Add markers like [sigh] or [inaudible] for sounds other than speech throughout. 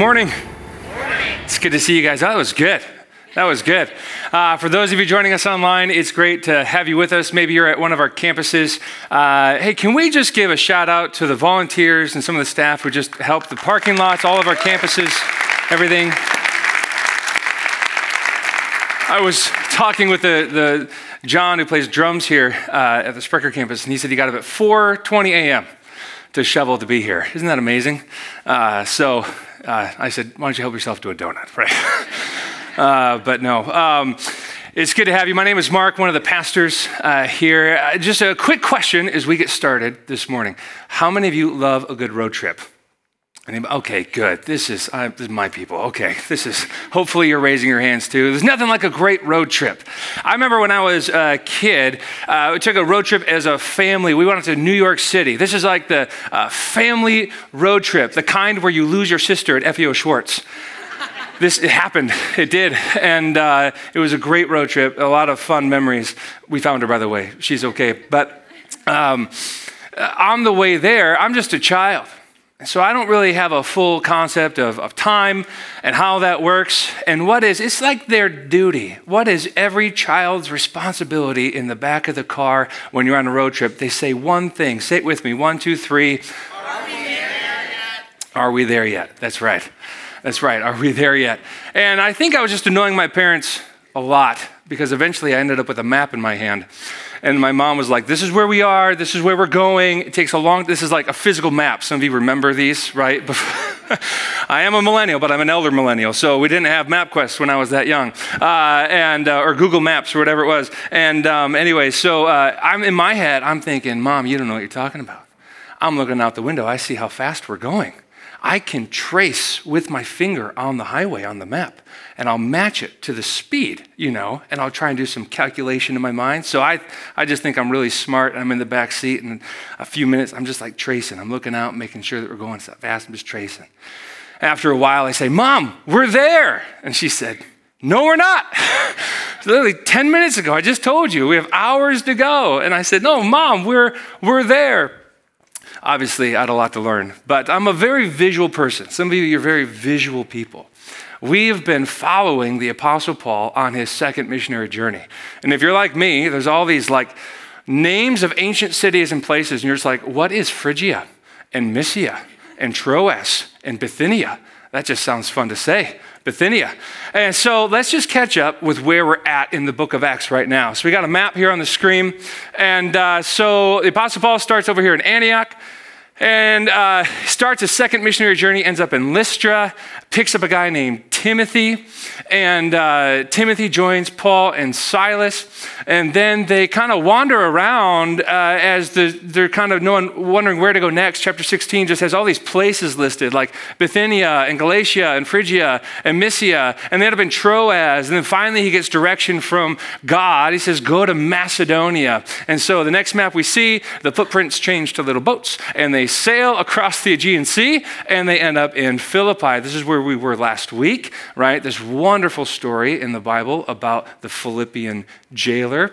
Morning. It's good to see you guys. that was good. That was good. Uh, for those of you joining us online, it's great to have you with us. Maybe you're at one of our campuses. Uh, hey, can we just give a shout out to the volunteers and some of the staff who just helped the parking lots, all of our campuses, everything? I was talking with the, the John who plays drums here uh, at the Sprecher campus, and he said he got up at 4:20 a.m. to shovel to be here. Isn't that amazing? Uh, so uh, I said, why don't you help yourself to a donut, [laughs] right? uh, but no. Um, it's good to have you. My name is Mark, one of the pastors uh, here. Uh, just a quick question as we get started this morning. How many of you love a good road trip? Okay, good. This is, uh, this is my people. Okay, [laughs] this is, hopefully you're raising your hands too. There's nothing like a great road trip. I remember when I was a kid, uh, we took a road trip as a family. We went to New York City. This is like the uh, family road trip, the kind where you lose your sister at FAO Schwarz. [laughs] this it happened. It did. And uh, it was a great road trip, a lot of fun memories. We found her, by the way. She's okay. But um, on the way there, I'm just a child. So I don't really have a full concept of, of time and how that works and what is, it's like their duty. What is every child's responsibility in the back of the car when you're on a road trip? They say one thing. Say it with me. One, two, three. Are we there yet? Are we there yet? That's right. That's right. Are we there yet? And I think I was just annoying my parents a lot because eventually I ended up with a map in my hand. And my mom was like, This is where we are. This is where we're going. It takes a long, this is like a physical map. Some of you remember these, right? [laughs] I am a millennial, but I'm an elder millennial. So we didn't have MapQuest when I was that young, uh, and, uh, or Google Maps or whatever it was. And um, anyway, so uh, I'm in my head, I'm thinking, Mom, you don't know what you're talking about. I'm looking out the window. I see how fast we're going. I can trace with my finger on the highway on the map and I'll match it to the speed, you know, and I'll try and do some calculation in my mind. So I, I just think I'm really smart. and I'm in the back seat and a few minutes, I'm just like tracing. I'm looking out, making sure that we're going fast. I'm just tracing. After a while, I say, Mom, we're there. And she said, No, we're not. [laughs] Literally 10 minutes ago, I just told you we have hours to go. And I said, No, Mom, we're, we're there. Obviously, I had a lot to learn, but I'm a very visual person. Some of you, you're very visual people. We have been following the Apostle Paul on his second missionary journey. And if you're like me, there's all these like names of ancient cities and places, and you're just like, what is Phrygia and Mysia and Troas and Bithynia? That just sounds fun to say. Bithynia. And so let's just catch up with where we're at in the book of Acts right now. So we got a map here on the screen. And uh, so the Apostle Paul starts over here in Antioch and uh, starts a second missionary journey, ends up in Lystra, picks up a guy named Timothy, and uh, Timothy joins Paul and Silas, and then they kind of wander around uh, as the, they're kind of wondering where to go next. Chapter 16 just has all these places listed, like Bithynia and Galatia and Phrygia and Mysia, and they end up in Troas, and then finally he gets direction from God. He says, "Go to Macedonia." And so the next map we see, the footprints change to little boats, and they sail across the Aegean Sea, and they end up in Philippi. This is where we were last week, right? This wonderful story in the Bible about the Philippian jailer.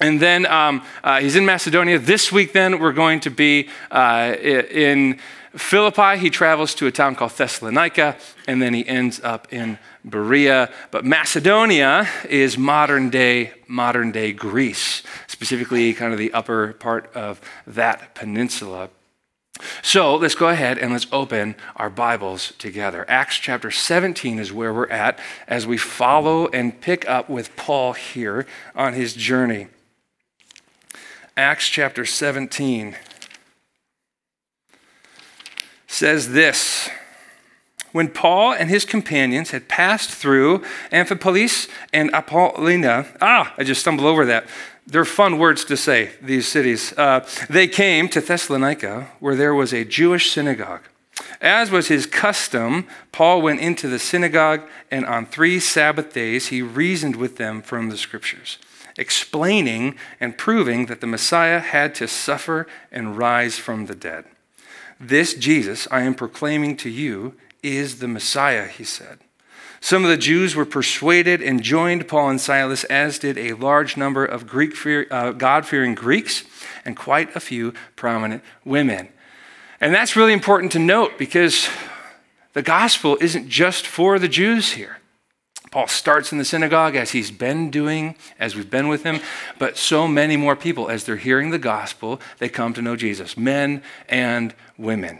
And then um, uh, he's in Macedonia. This week, then, we're going to be uh, in Philippi. He travels to a town called Thessalonica, and then he ends up in Berea. But Macedonia is modern day, modern day Greece, specifically kind of the upper part of that peninsula. So let's go ahead and let's open our Bibles together. Acts chapter 17 is where we're at as we follow and pick up with Paul here on his journey. Acts chapter 17 says this. When Paul and his companions had passed through Amphipolis and Apollonia, ah, I just stumbled over that. They're fun words to say, these cities. Uh, they came to Thessalonica, where there was a Jewish synagogue. As was his custom, Paul went into the synagogue, and on three Sabbath days he reasoned with them from the scriptures, explaining and proving that the Messiah had to suffer and rise from the dead. This Jesus I am proclaiming to you is the Messiah, he said. Some of the Jews were persuaded and joined Paul and Silas, as did a large number of Greek uh, God fearing Greeks and quite a few prominent women. And that's really important to note because The gospel isn't just for the Jews here. Paul starts in the synagogue as he's been doing, as we've been with him, but so many more people, as they're hearing the gospel, they come to know Jesus, men and women.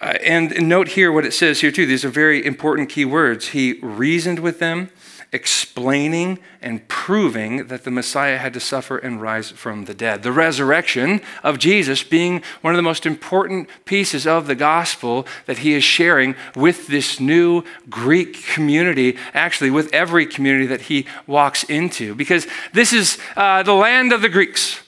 Uh, and note here what it says here, too. These are very important key words. He reasoned with them, explaining and proving that the Messiah had to suffer and rise from the dead. The resurrection of Jesus being one of the most important pieces of the gospel that he is sharing with this new Greek community, actually, with every community that he walks into, because this is uh, the land of the Greeks.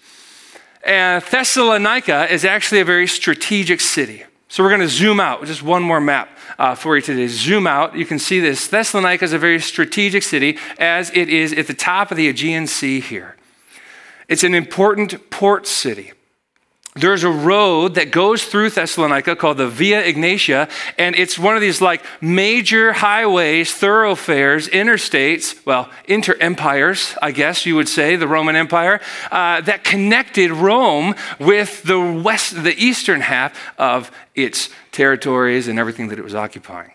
And Thessalonica is actually a very strategic city. So we're going to zoom out, just one more map uh, for you today. Zoom out, you can see this. Thessalonica is a very strategic city, as it is at the top of the Aegean Sea here. It's an important port city there's a road that goes through Thessalonica called the Via Egnatia, and it's one of these like major highways, thoroughfares, interstates, well, inter empires, I guess you would say, the Roman Empire, uh, that connected Rome with the west, the eastern half of its territories and everything that it was occupying.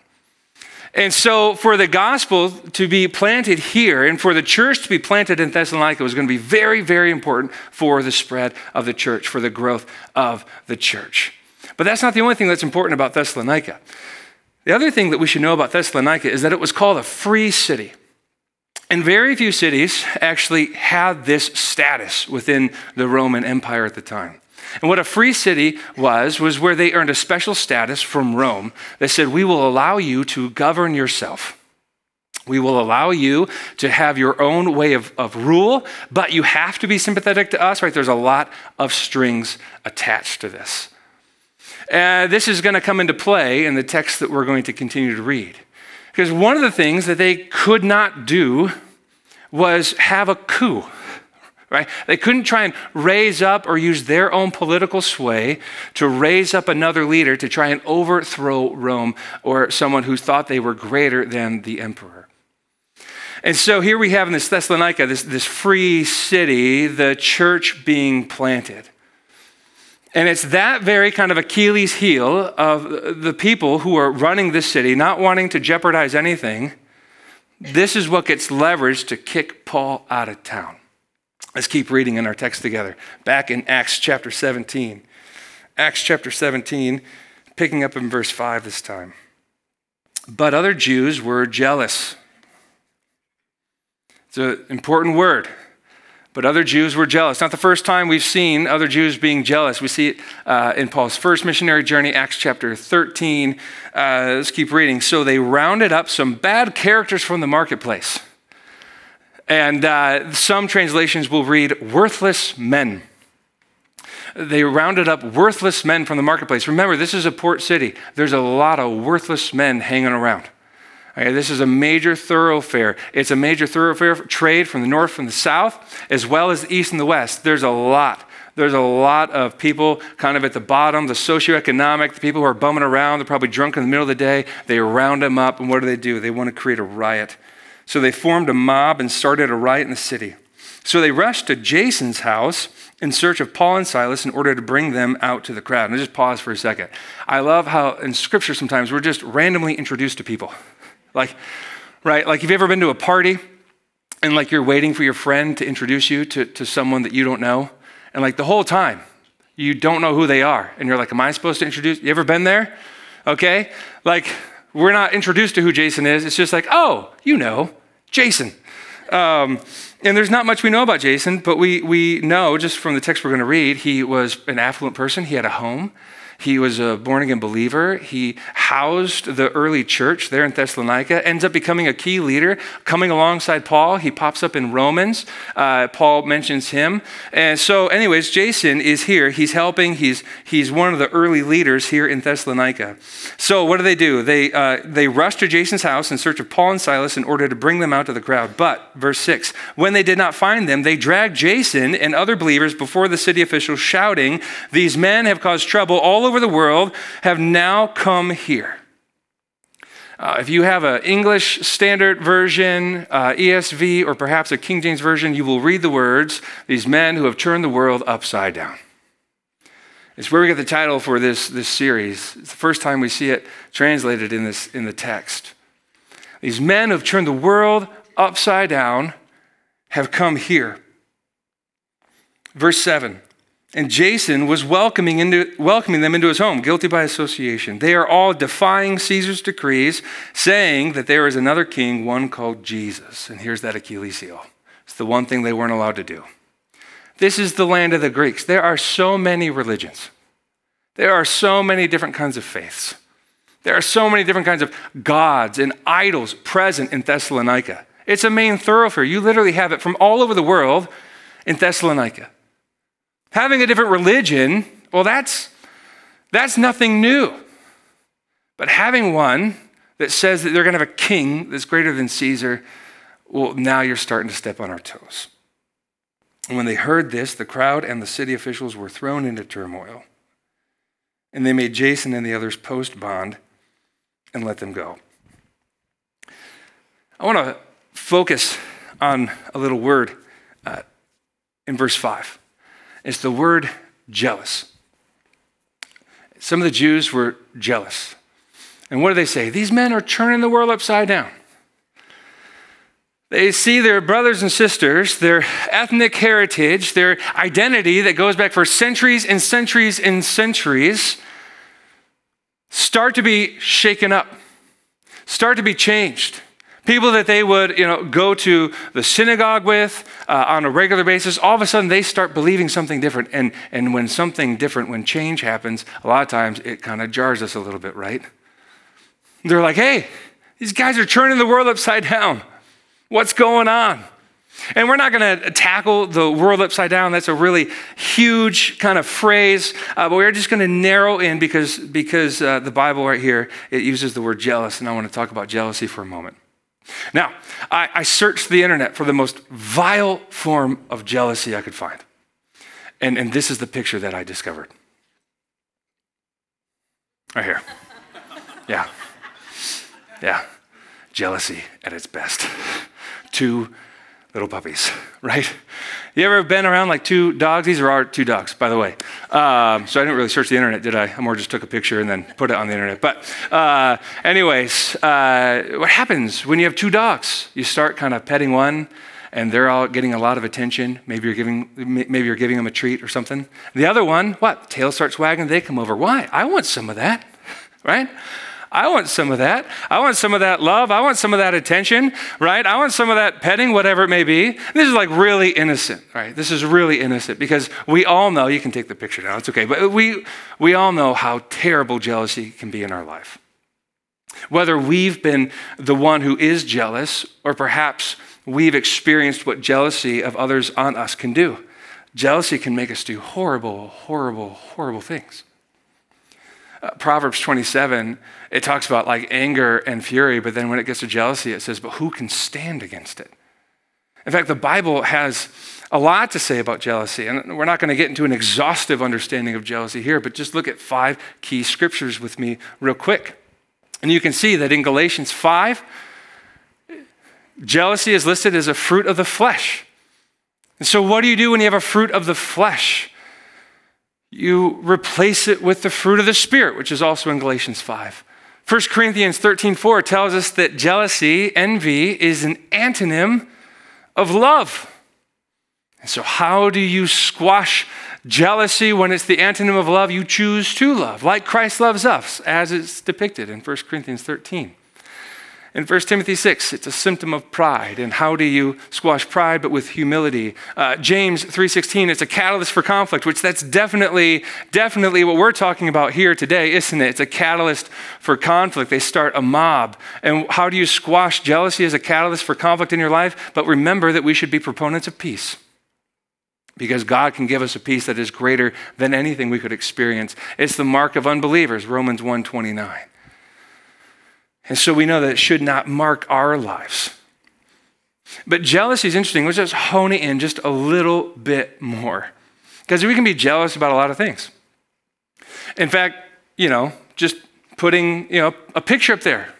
And so, for the gospel to be planted here and for the church to be planted in Thessalonica was going to be very, very important for the spread of the church, for the growth of the church. But that's not the only thing that's important about Thessalonica. The other thing that we should know about Thessalonica is that it was called a free city. And very few cities actually had this status within the Roman Empire at the time. And what a free city was, was where they earned a special status from Rome They said, We will allow you to govern yourself. We will allow you to have your own way of, of rule, but you have to be sympathetic to us, right? There's a lot of strings attached to this. And this is going to come into play in the text that we're going to continue to read. Because one of the things that they could not do was have a coup right? They couldn't try and raise up or use their own political sway to raise up another leader to try and overthrow Rome or someone who thought they were greater than the emperor. And so here we have in this Thessalonica, this, this free city, the church being planted. And it's that very kind of Achilles heel of the people who are running this city, not wanting to jeopardize anything. This is what gets leveraged to kick Paul out of town. Let's keep reading in our text together. Back in Acts chapter 17. Acts chapter 17, picking up in verse 5 this time. But other Jews were jealous. It's an important word. But other Jews were jealous. Not the first time we've seen other Jews being jealous. We see it uh, in Paul's first missionary journey, Acts chapter 13. Uh, let's keep reading. So they rounded up some bad characters from the marketplace and uh, some translations will read worthless men. They rounded up worthless men from the marketplace. Remember, this is a port city. There's a lot of worthless men hanging around. Okay, this is a major thoroughfare. It's a major thoroughfare trade from the north, from the south, as well as the east and the west. There's a lot. There's a lot of people kind of at the bottom, the socioeconomic, the people who are bumming around. They're probably drunk in the middle of the day. They round them up, and what do they do? They want to create a riot. So they formed a mob and started a riot in the city. So they rushed to Jason's house in search of Paul and Silas in order to bring them out to the crowd. And just pause for a second. I love how in scripture sometimes we're just randomly introduced to people. Like, right? Like, have you ever been to a party and like you're waiting for your friend to introduce you to, to someone that you don't know? And like the whole time, you don't know who they are. And you're like, am I supposed to introduce? You ever been there? Okay? Like, we're not introduced to who Jason is. It's just like, oh, you know, Jason. Um, and there's not much we know about Jason, but we, we know just from the text we're going to read, he was an affluent person. He had a home. He was a born again believer. He housed the early church there in Thessalonica, ends up becoming a key leader, coming alongside Paul. He pops up in Romans. Uh, Paul mentions him. And so, anyways, Jason is here. He's helping. He's, he's one of the early leaders here in Thessalonica. So, what do they do? They, uh, they rush to Jason's house in search of Paul and Silas in order to bring them out to the crowd. But, verse 6, when they did not find them, they dragged Jason and other believers before the city officials, shouting, These men have caused trouble all over the world have now come here. Uh, if you have an English Standard Version, uh, ESV, or perhaps a King James Version, you will read the words, These men who have turned the world upside down. It's where we get the title for this, this series. It's the first time we see it translated in, this, in the text. These men who've turned the world upside down have come here. Verse 7 And Jason was welcoming, into, welcoming them into his home, guilty by association. They are all defying Caesar's decrees, saying that there is another king, one called Jesus. And here's that Achilles heel. It's the one thing they weren't allowed to do. This is the land of the Greeks. There are so many religions, there are so many different kinds of faiths. There are so many different kinds of gods and idols present in Thessalonica. It's a main thoroughfare. You literally have it from all over the world in Thessalonica. Having a different religion, well, that's, that's nothing new. But having one that says that they're going to have a king that's greater than Caesar, well, now you're starting to step on our toes. And when they heard this, the crowd and the city officials were thrown into turmoil. And they made Jason and the others post bond and let them go. I want to focus on a little word uh, in verse 5. It's the word jealous. Some of the Jews were jealous. And what do they say? These men are turning the world upside down. They see their brothers and sisters, their ethnic heritage, their identity that goes back for centuries and centuries and centuries start to be shaken up, start to be changed. People that they would, you know, go to the synagogue with uh, on a regular basis, all of a sudden they start believing something different. And, and when something different, when change happens, a lot of times it kind of jars us a little bit, right? They're like, hey, these guys are turning the world upside down. What's going on? And we're not going to tackle the world upside down. That's a really huge kind of phrase. Uh, but we're just going to narrow in because, because uh, the Bible right here, it uses the word jealous. And I want to talk about jealousy for a moment. Now, I, I searched the internet for the most vile form of jealousy I could find. And, and this is the picture that I discovered. Right here. [laughs] Yeah. Yeah. Jealousy at its best two little puppies, [laughs] right? You ever been around like two dogs? These are our two dogs, by the way. Um, so I didn't really search the internet, did I? I more just took a picture and then put it on the internet. But, uh, anyways, uh, what happens when you have two dogs? You start kind of petting one, and they're all getting a lot of attention. Maybe you're giving, maybe you're giving them a treat or something. The other one, what? Tail starts wagging. They come over. Why? I want some of that, [laughs] right? I want some of that. I want some of that love. I want some of that attention, right? I want some of that petting, whatever it may be. This is like really innocent, right? This is really innocent because we all know, you can take the picture now, it's okay, but we, we all know how terrible jealousy can be in our life. Whether we've been the one who is jealous or perhaps we've experienced what jealousy of others on us can do. Jealousy can make us do horrible, horrible, horrible things. Uh, Proverbs 27, it talks about like anger and fury, but then when it gets to jealousy, it says, but who can stand against it? In fact, the Bible has a lot to say about jealousy, and we're not going to get into an exhaustive understanding of jealousy here, but just look at five key scriptures with me real quick. And you can see that in Galatians 5, jealousy is listed as a fruit of the flesh. And so, what do you do when you have a fruit of the flesh? You replace it with the fruit of the Spirit, which is also in Galatians 5. 1 Corinthians 13 4 tells us that jealousy, envy, is an antonym of love. And so, how do you squash jealousy when it's the antonym of love? You choose to love, like Christ loves us, as it's depicted in 1 Corinthians 13. In 1 Timothy 6, it's a symptom of pride. And how do you squash pride but with humility? Uh, James 3.16, it's a catalyst for conflict, which that's definitely, definitely what we're talking about here today, isn't it? It's a catalyst for conflict. They start a mob. And how do you squash jealousy as a catalyst for conflict in your life? But remember that we should be proponents of peace because God can give us a peace that is greater than anything we could experience. It's the mark of unbelievers, Romans 129. And so we know that it should not mark our lives. But jealousy is interesting. Let's just hone it in just a little bit more. Because we can be jealous about a lot of things. In fact, you know, just putting, you know, a picture up there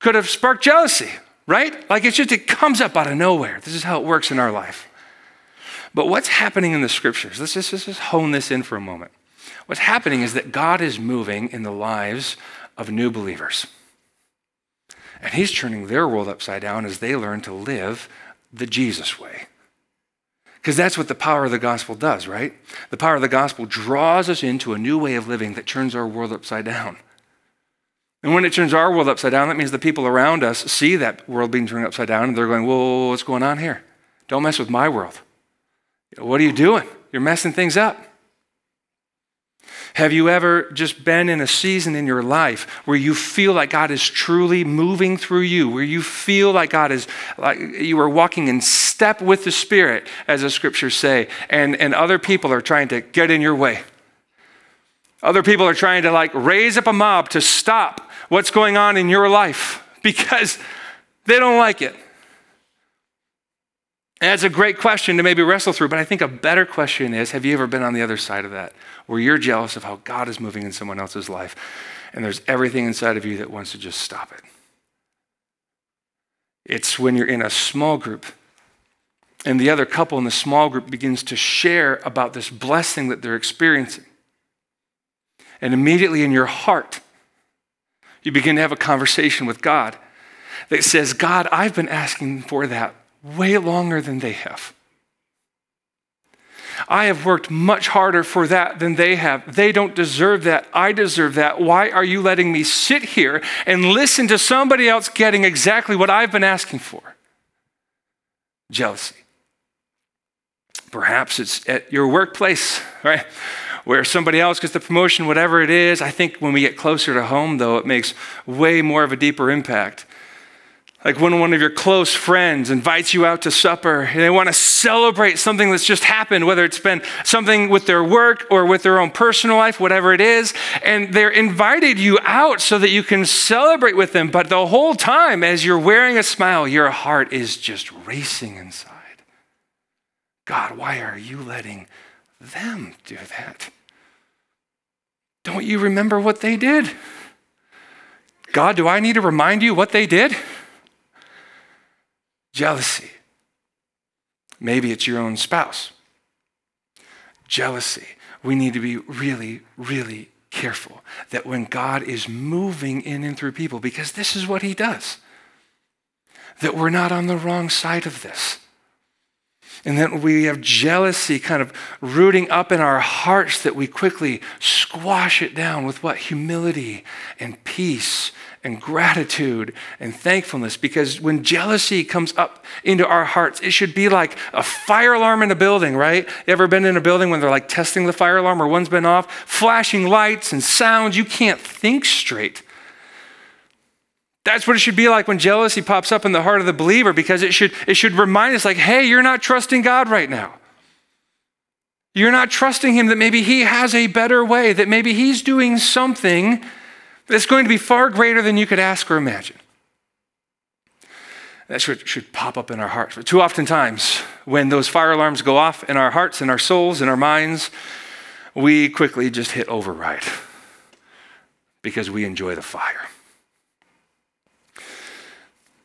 could have sparked jealousy, right? Like it's just, it comes up out of nowhere. This is how it works in our life. But what's happening in the scriptures? Let's just, let's just hone this in for a moment. What's happening is that God is moving in the lives of new believers. And He's turning their world upside down as they learn to live the Jesus way. Because that's what the power of the gospel does, right? The power of the gospel draws us into a new way of living that turns our world upside down. And when it turns our world upside down, that means the people around us see that world being turned upside down and they're going, Whoa, what's going on here? Don't mess with my world. What are you doing? You're messing things up. Have you ever just been in a season in your life where you feel like God is truly moving through you, where you feel like God is like you are walking in step with the Spirit, as the scriptures say, and, and other people are trying to get in your way? Other people are trying to like raise up a mob to stop what's going on in your life [laughs] because they don't like it. And that's a great question to maybe wrestle through, but I think a better question is have you ever been on the other side of that, where you're jealous of how God is moving in someone else's life, and there's everything inside of you that wants to just stop it? It's when you're in a small group and the other couple in the small group begins to share about this blessing that they're experiencing. And immediately in your heart, you begin to have a conversation with God that says, God, I've been asking for that way longer than they have. I have worked much harder for that than they have. They don't deserve that. I deserve that. Why are you letting me sit here and listen to somebody else getting exactly what I've been asking for? Jealousy. Perhaps it's at your workplace, right? Where somebody else gets the promotion, whatever it is. I think when we get closer to home, though, it makes way more of a deeper impact. Like when one of your close friends invites you out to supper and they want to celebrate something that's just happened, whether it's been something with their work or with their own personal life, whatever it is, and they're invited you out so that you can celebrate with them. But the whole time, as you're wearing a smile, your heart is just racing inside. God, why are you letting them do that? Don't you remember what they did? God, do I need to remind you what they did? Jealousy. Maybe it's your own spouse. Jealousy. We need to be really, really careful that when God is moving in and through people, because this is what he does, that we're not on the wrong side of this. And that we have jealousy kind of rooting up in our hearts, that we quickly squash it down with what? Humility and peace and gratitude and thankfulness because when jealousy comes up into our hearts, it should be like a fire alarm in a building, right? You ever been in a building when they're like testing the fire alarm or one's been off? Flashing lights and sounds, you can't think straight. That's what it should be like when jealousy pops up in the heart of the believer because it should, it should remind us, like, hey, you're not trusting God right now. You're not trusting Him that maybe He has a better way, that maybe He's doing something that's going to be far greater than you could ask or imagine. That should, should pop up in our hearts. But too often times, when those fire alarms go off in our hearts, in our souls, in our minds, we quickly just hit override because we enjoy the fire.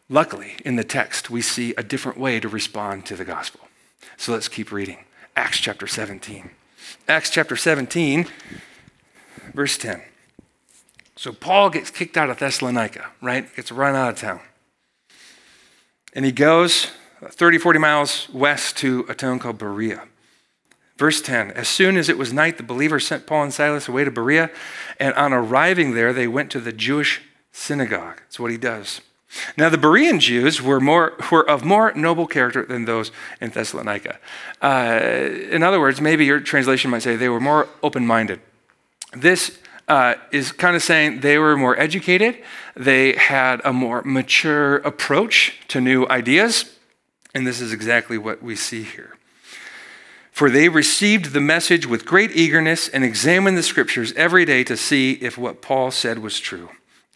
Luckily, in the text, we see a different way to respond to the gospel. So let's keep reading. Acts chapter 17. Acts chapter 17, verse 10. So Paul gets kicked out of Thessalonica, right? Gets run out of town. And he goes 30, 40 miles west to a town called Berea. Verse 10 As soon as it was night, the believers sent Paul and Silas away to Berea, and on arriving there, they went to the Jewish synagogue. That's what he does. Now, the Berean Jews were, more, were of more noble character than those in Thessalonica. Uh, in other words, maybe your translation might say they were more open minded. This uh, is kind of saying they were more educated, they had a more mature approach to new ideas, and this is exactly what we see here. For they received the message with great eagerness and examined the scriptures every day to see if what Paul said was true.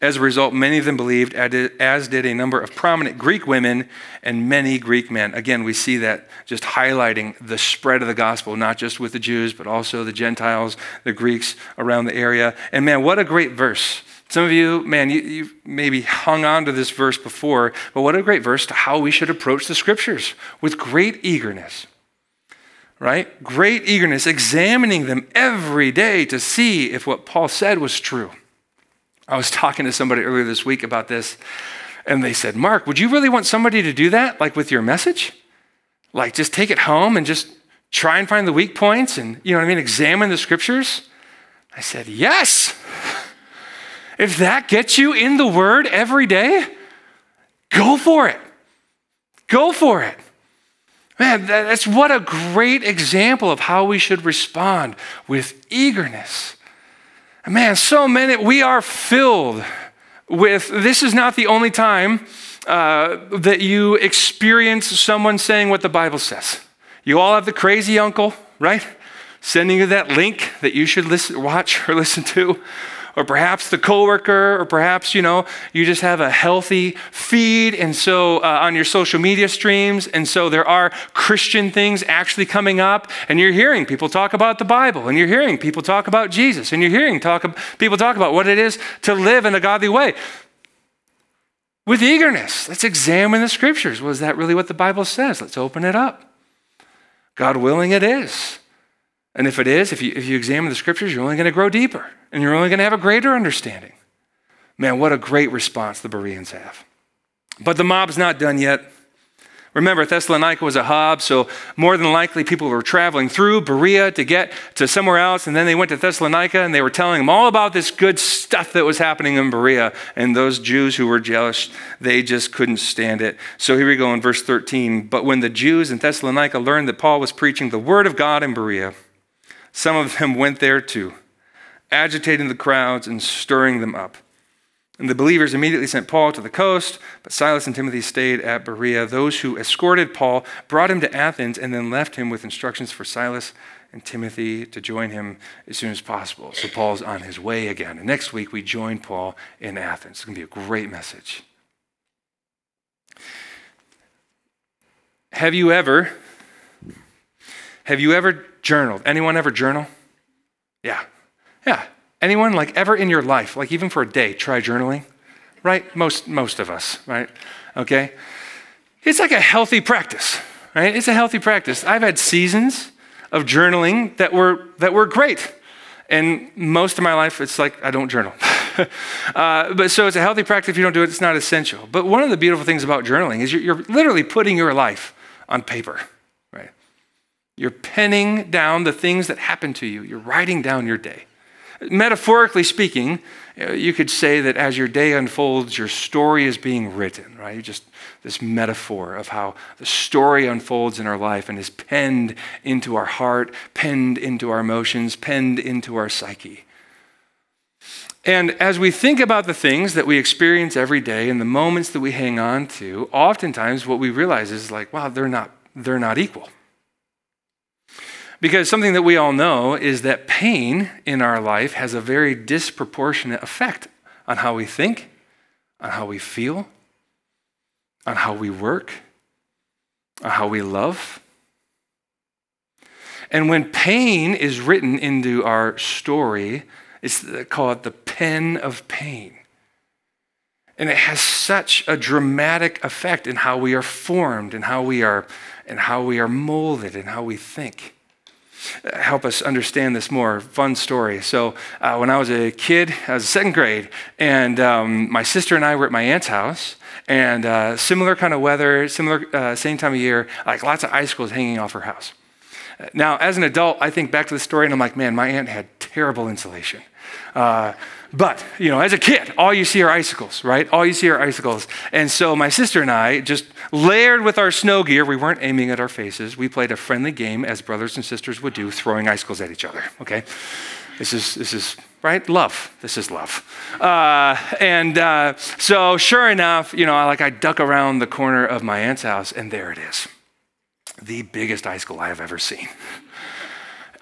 As a result, many of them believed, as did a number of prominent Greek women and many Greek men. Again, we see that just highlighting the spread of the gospel, not just with the Jews, but also the Gentiles, the Greeks around the area. And man, what a great verse. Some of you, man, you, you maybe hung on to this verse before, but what a great verse to how we should approach the scriptures with great eagerness right? Great eagerness, examining them every day to see if what Paul said was true. I was [laughs] talking to somebody earlier this week about this, and they said, Mark, would you really want somebody to do that, like with your message? Like just take it home and just try and find the weak points and, you know what I mean, examine the scriptures? I said, Yes. [laughs] If that gets you in the word every day, go for it. Go for it. Man, that's what a great example of how we should respond with eagerness. Man, so many, we are filled with this is not the only time uh, that you experience someone saying what the Bible says. You all have the crazy uncle, right? Sending you that link that you should listen, watch or listen to or perhaps the coworker, or perhaps, you know, you just have a healthy feed, and so uh, on your social media streams, and so there are Christian things actually coming up, and you're hearing people talk about the Bible, and you're hearing people talk about Jesus, and you're hearing talk, people talk about what it is to live in a godly way. With eagerness, let's examine the scriptures. Was that really what the Bible says? Let's open it up. God willing, it is. And if it is, if you, if you examine the scriptures, you're only going to grow deeper and you're only going to have a greater understanding. Man, what a great response the Bereans have. But the mob's not done yet. Remember, Thessalonica was a hub, so more than likely people were traveling through Berea to get to somewhere else, and then they went to Thessalonica and they were telling them all about this good stuff that was happening in Berea. And those Jews who were jealous, they just couldn't stand it. So here we go in verse 13. But when the Jews in Thessalonica learned that Paul was preaching the word of God in Berea, some of them went there too, agitating the crowds and stirring them up. And the believers immediately sent Paul to the coast, but Silas and Timothy stayed at Berea. Those who escorted Paul brought him to Athens and then left him with instructions for Silas and Timothy to join him as soon as possible. So Paul's on his way again. And next week we join Paul in Athens. It's going to be a great message. Have you ever have you ever journaled? Anyone ever journal? Yeah. Yeah. Anyone like ever in your life, like even for a day, try journaling? Right? Most most of us, right? Okay? It's like a healthy practice, right? It's a healthy practice. I've had seasons of journaling that were that were great. And most of my life, it's like I don't journal. [laughs] uh, but so it's a healthy practice. If you don't do it, it's not essential. But one of the beautiful things about journaling is you're, you're literally putting your life on paper. Right? You're penning down the things that happen to you. You're writing down your day. Metaphorically speaking, uh, you could say that as your day unfolds, your story is being written, right? Just this metaphor of how the story unfolds in our life and is penned into our heart, penned into our emotions, penned into our psyche. And as we think about the things that we experience every day and the moments that we hang on to, oftentimes what we realize is like, wow, they're not, they're not equal. Because something that we all know is that pain in our life has a very disproportionate effect on how we think, on how we feel, on how we work, on how we love. And when pain is written into our story, it's called the pen of pain. And it has such a dramatic effect in how we are formed and how we are and how we are molded and how we think help us understand this more. Fun story. So, uh, when I was a kid, I was second grade, and um, my sister and I were at my aunt's house, and uh, similar kind of weather, similar uh, same time of year, like lots of icicles hanging off her house. Now, as an adult, I think back to the story, and I'm like, man, my aunt had terrible insulation. But, you know, as a kid, all you see are icicles, right? All you see are icicles. And so my sister and I, just layered with our snow gear, we weren't aiming at our faces. We played a friendly game, as brothers and sisters would do, throwing icicles at each other, okay? This is, this is right? Love. This is love. Uh, and uh, so, sure enough, you know, I, like I duck around the corner of my aunt's house, and there it is the biggest icicle I have ever seen.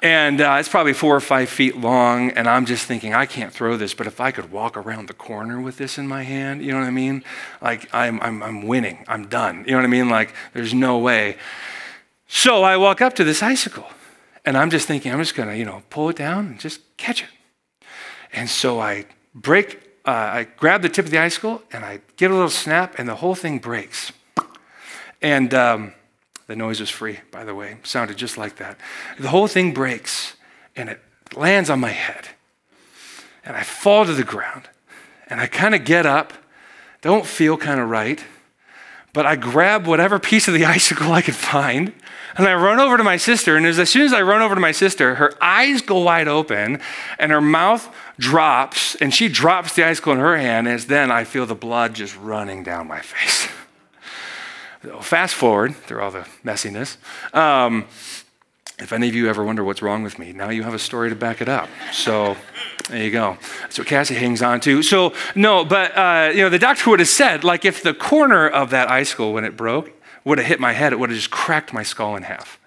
And uh, it's probably four or five feet long. And I'm just thinking, I can't throw this, but if I could walk around the corner with this in my hand, you know what I mean? Like, I'm, I'm, I'm winning. I'm done. You know what I mean? Like, there's no way. So I walk up to this icicle. And I'm just thinking, I'm just going to, you know, pull it down and just catch it. And so I break, uh, I grab the tip of the icicle and I give it a little snap, and the whole thing breaks. And, um, The noise was free, by the way. sounded just like that. The whole thing breaks and it lands on my head. And I fall to the ground. And I kind of get up, don't feel kind of right, but I grab whatever piece of the [laughs] icicle I could find and I run over to my sister, and as soon as I run over to my sister, her eyes go wide open and her mouth drops, and she drops the icicle in her hand. As then I feel the blood just running down my face. [laughs] Fast forward through all the messiness. Um, if any of you ever wonder what's wrong with me, now you have a story to back it up. So there you go. That's what Cassie hangs on to. So no, but uh, you know the doctor would have said like if the corner of that icicle when it broke would have hit my head, it would have just cracked my skull in half.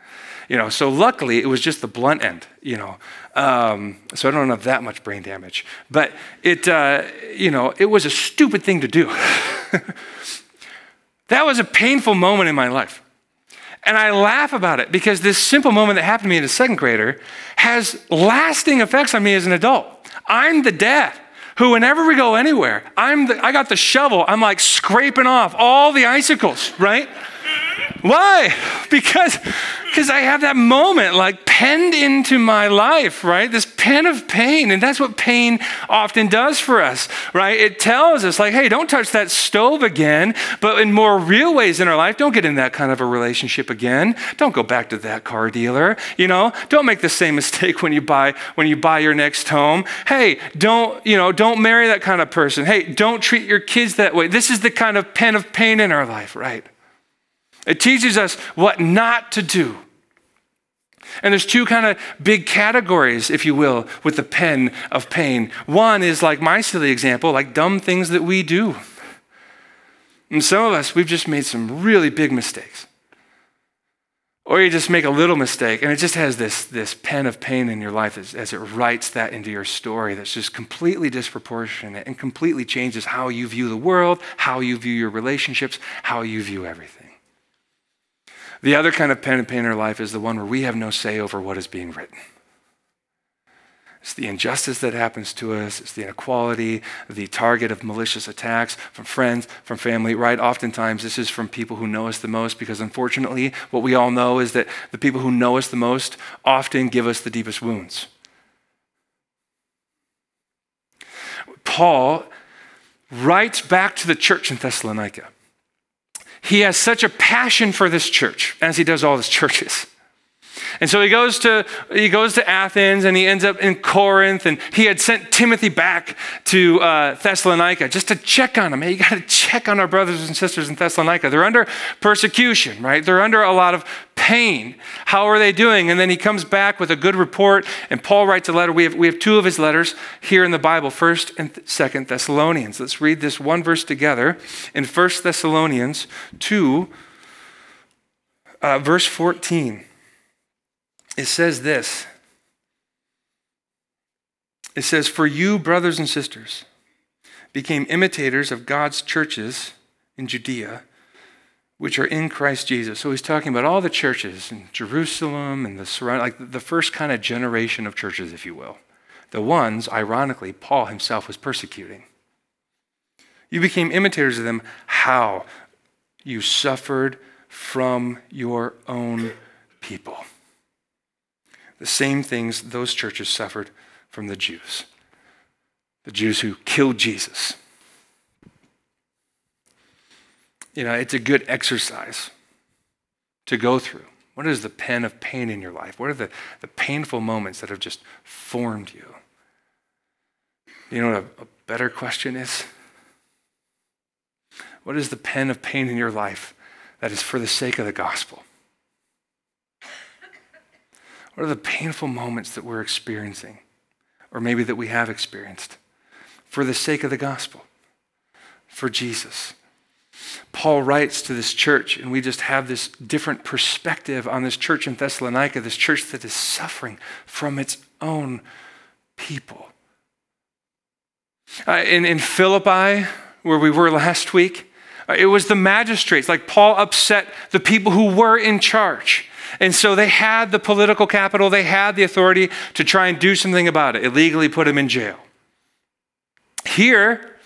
You know, so luckily it was just the blunt end, you know. Um, so I don't have that much brain damage. But it, uh, you know, it was a stupid thing to do. [laughs] that was a painful moment in my life. And I laugh about it because this simple moment that happened to me as a second grader has lasting effects on me as an adult. I'm the dad who, whenever we go anywhere, I'm the, I got the shovel, I'm like scraping off all the icicles, right? Why? Because because I have that moment like penned into my life, right? This pen of pain. And that's what pain often does for us, right? It tells us, like, hey, don't touch that stove again. But in more real ways in our life, don't get in that kind of a relationship again. Don't go back to that car dealer. You know, don't make the same [laughs] mistake when you buy when you buy your next home. Hey, don't, you know, don't marry that kind of person. Hey, don't treat your kids that way. This is the kind of pen of pain in our life, right? It teaches us what not to do. And there's two kind of big categories, if you will, with the pen of pain. One is like my silly example, like dumb things that we do. And some of us, we've just made some really big mistakes. Or you just make a little mistake, and it just has this, this pen of pain in your life as, as it writes that into your story that's just completely disproportionate and completely changes how you view the world, how you view your relationships, how you view everything. The other kind of pen and pain in our life is the one where we have no say over what is being written. It's the injustice that happens to us. It's the inequality, the target of malicious attacks from friends, from family, right? Oftentimes, this is from people who know us the most because, unfortunately, what we all know is that the people who know us the most often give us the deepest wounds. Paul writes back to the church in Thessalonica he has such a passion for this church, as he does all his churches. And so he goes to he goes to Athens and he ends up in Corinth and he had sent Timothy back to uh, Thessalonica just to check on him. Hey, you got to check on our brothers and sisters in Thessalonica. They're under persecution, right? They're under a lot of pain. How are they doing? And then he comes back with a good report and Paul writes a letter. We have we have two of his letters here in the Bible, First and Second Thessalonians. Let's read this one verse together in First Thessalonians two, uh, verse fourteen it says this it says, For you, brothers and sisters, became imitators of God's churches in Judea, which are in Christ Jesus. So he's talking about all the churches in Jerusalem and the surrounding, like the first kind of generation of churches, if you will. The ones, ironically, Paul himself was persecuting. You became imitators of them. How? You suffered from your own people the same things those churches suffered from the Jews, the Jews who killed Jesus. You know, it's a good exercise to go through. What is the pen of pain in your life? What are the, the painful moments that have just formed you? You know what a, a better question is? What is the pen of pain in your life that is for the sake of the gospel? What are the painful moments that we're experiencing, or maybe that we have experienced, for the sake of the gospel, for Jesus? Paul writes to this church, and we just have this different perspective on this church in Thessalonica, this church that is suffering from its own people. Uh, in, in Philippi, where we were last week, uh, it was the magistrates, like Paul upset the people who were in charge. And so they had the political capital, they had the authority to try and do something about it, illegally put him in jail. Here,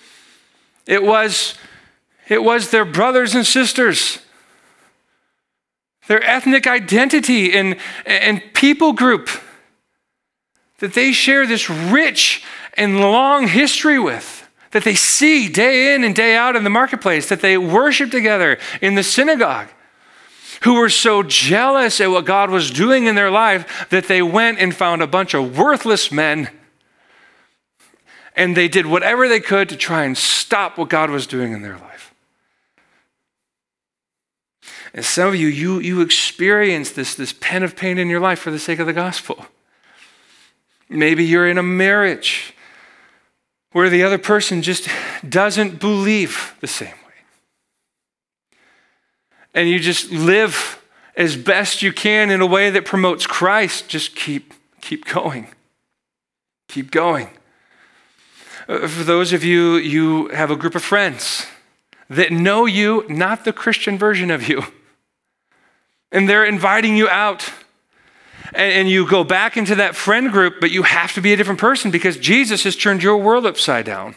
it was, it was their brothers and sisters their ethnic identity and, and people group that they share this rich and long history with, that they see day in and day out in the marketplace, that they worship together in the synagogue, who were so jealous at what God was doing in their life that they went and found a bunch of worthless men and they did whatever they could to try and stop what God was doing in their life. And some of you, you, you experience this, this pen of pain in your life for the sake of the gospel. Maybe you're in a marriage where the other person just doesn't believe the same way. And you just live as best you can in a way that promotes Christ. Just keep, keep going. Keep going. Uh, for those of you, you have a group of friends that know you, not the Christian version of you. And they're inviting you out. And, and, you go back into that friend group, but you have to be a different person because Jesus has turned your world upside down.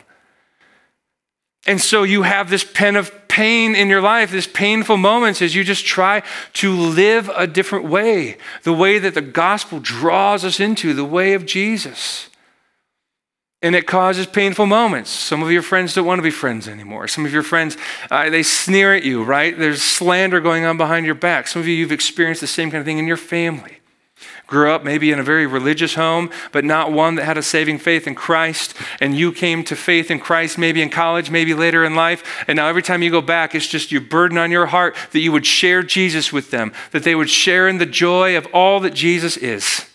And so you have this pen of pain in your life, these painful moments as you just try to live a different way, the way that the gospel draws us into, the way of Jesus. And it causes painful moments. Some of your friends don't want to be friends anymore. Some of your friends, uh, they sneer at you, right? There's slander going on behind your back. Some of you, you've experienced the same kind of thing in your family. Grew up maybe in a very religious home, but not one that had a saving faith in Christ. And you came to faith in Christ maybe in college, maybe later in life. And now every time you go back, it's just your burden on your heart that you would share Jesus with them, that they would share in the joy of all that Jesus is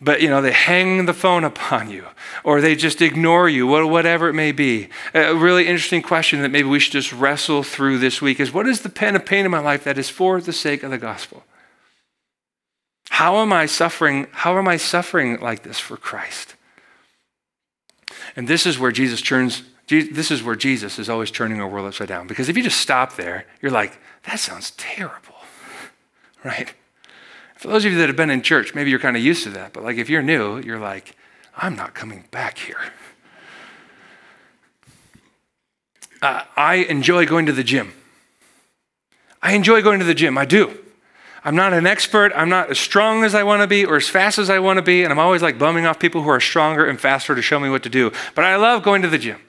but you know they hang the phone upon you or they just ignore you whatever it may be a really interesting question that maybe we should just wrestle through this week is what is the pen of pain in my life that is for the sake of the gospel how am i suffering how am i suffering like this for christ and this is where jesus turns this is where jesus is always turning our world upside down because if you just stop there you're like that sounds terrible [laughs] right for those of you that have been in church, maybe you're kind of used to that, but like if you're new, you're like, I'm not coming back here. Uh, I enjoy going to the gym. I enjoy going to the gym. I do. I'm not an expert. I'm not as strong as I want to be or as fast as I want to be. And I'm always like bumming off people who are stronger and faster to show me what to do. But I love going to the gym.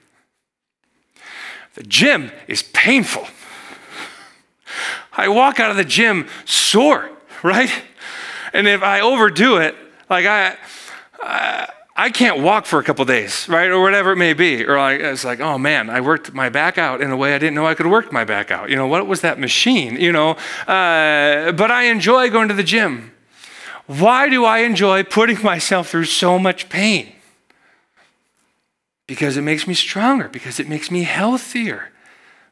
The gym is painful. I walk out of the gym sore, [laughs] right? And if I overdo it, like I, I can't walk for a couple days, right? Or whatever it may be. Or like, it's like, oh man, I worked my back out in a way I didn't know I could work my back out. You know, what was that machine? You know, uh, but I enjoy going to the gym. Why do I enjoy putting [laughs] myself through so much pain? Because it makes me stronger, because it makes me healthier,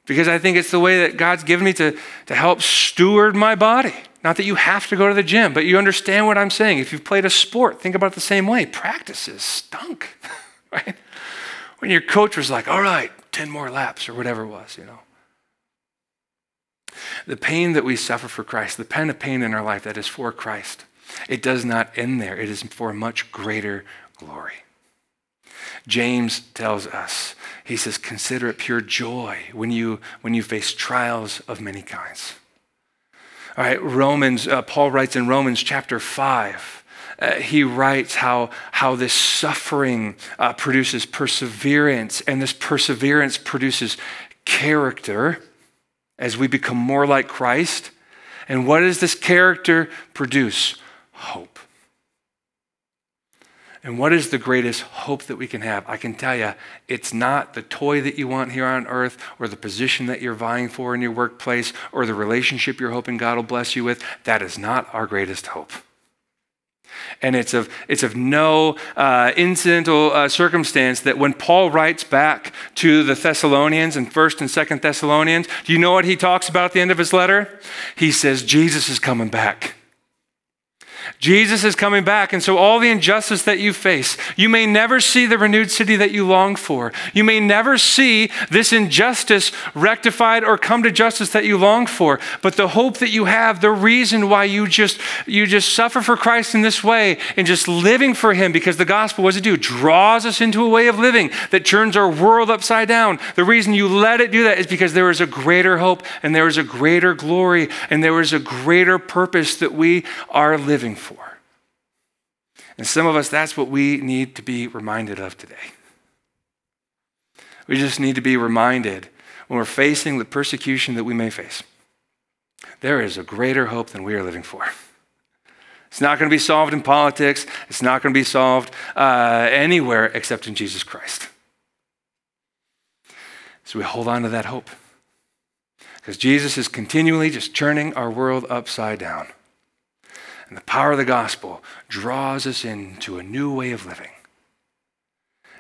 because I think it's the way that God's given me to, to help steward my body. Not that you have to go to the gym, but you understand what I'm saying. If you've played a sport, think about it the same way. Practices stunk, [laughs] right? When your coach was like, all right, 10 more laps or whatever it was, you know. The pain that we suffer for Christ, the pen of pain in our life that is for Christ, it does not end there. It is for much greater glory. James tells us, he says, consider it pure joy when you, when you face trials of many kinds. All right, Romans, uh, Paul writes in Romans chapter 5. Uh, he writes how, how this suffering uh, produces perseverance, and this perseverance produces character as we become more like Christ. And what does this character produce? Hope. And what is the greatest hope that we can have? I can tell you, it's not the toy that you want here on earth, or the position that you're vying for in your workplace, or the relationship you're hoping God will bless you with. That is not our greatest hope. And it's of, it's of no uh, incidental uh, circumstance that when Paul writes back to the Thessalonians in 1st and 2nd Thessalonians, do you know what he talks about at the end of his letter? He says, Jesus is coming back. Jesus is coming back. And so, all the injustice that you face, you may never see the renewed city that you long for. You may never see this injustice rectified or come to justice that you long for. But the hope that you have, the reason why you just, you just suffer for Christ in this way and just living for Him, because the gospel, what does it do? Draws us into a way of living that turns our world upside down. The reason you let it do that is because there is a greater hope and there is a greater glory and there is a greater purpose that we are living for. And some of us, that's what we need to be reminded of today. We just need to be reminded when we're facing the persecution that we may face. There is a greater hope than we are living for. It's not going to be solved in politics. It's not going to be solved uh, anywhere except in Jesus Christ. So we hold on to that hope. Because Jesus is continually just turning our world upside down. And the power of the gospel draws us into a new way of living.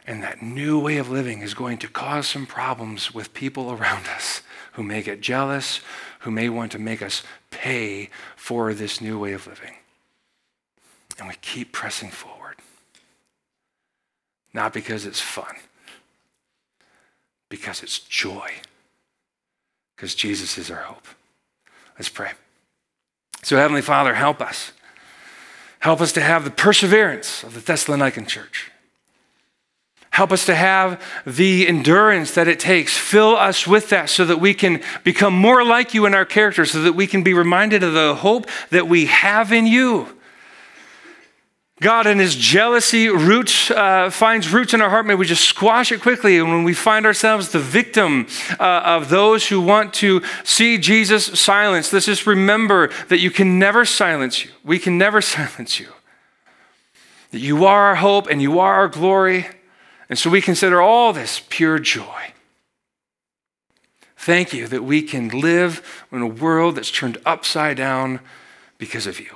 And that new way of living is going to cause some problems with people around us who may get jealous, who may want to make us pay for this new way of living. And we keep pressing forward. Not because it's fun, because it's joy because Jesus is our hope. Let's pray. So, Heavenly Father, help us. Help us to have the perseverance of the Thessalonican church. Help us to have the endurance that it takes. Fill us with that so that we can become more like you in our character, so that we can be reminded of the hope that we have in you. God, in His jealousy, roots uh, finds roots in our heart. May we just squash it quickly. And when we find ourselves the victim uh, of those who want to see Jesus silenced, let's just remember that you can never silence you. We can never [laughs] silence you. That you are our hope and you are our glory. And so we consider all this pure joy. Thank you that we can live in a world that's turned upside down because of you.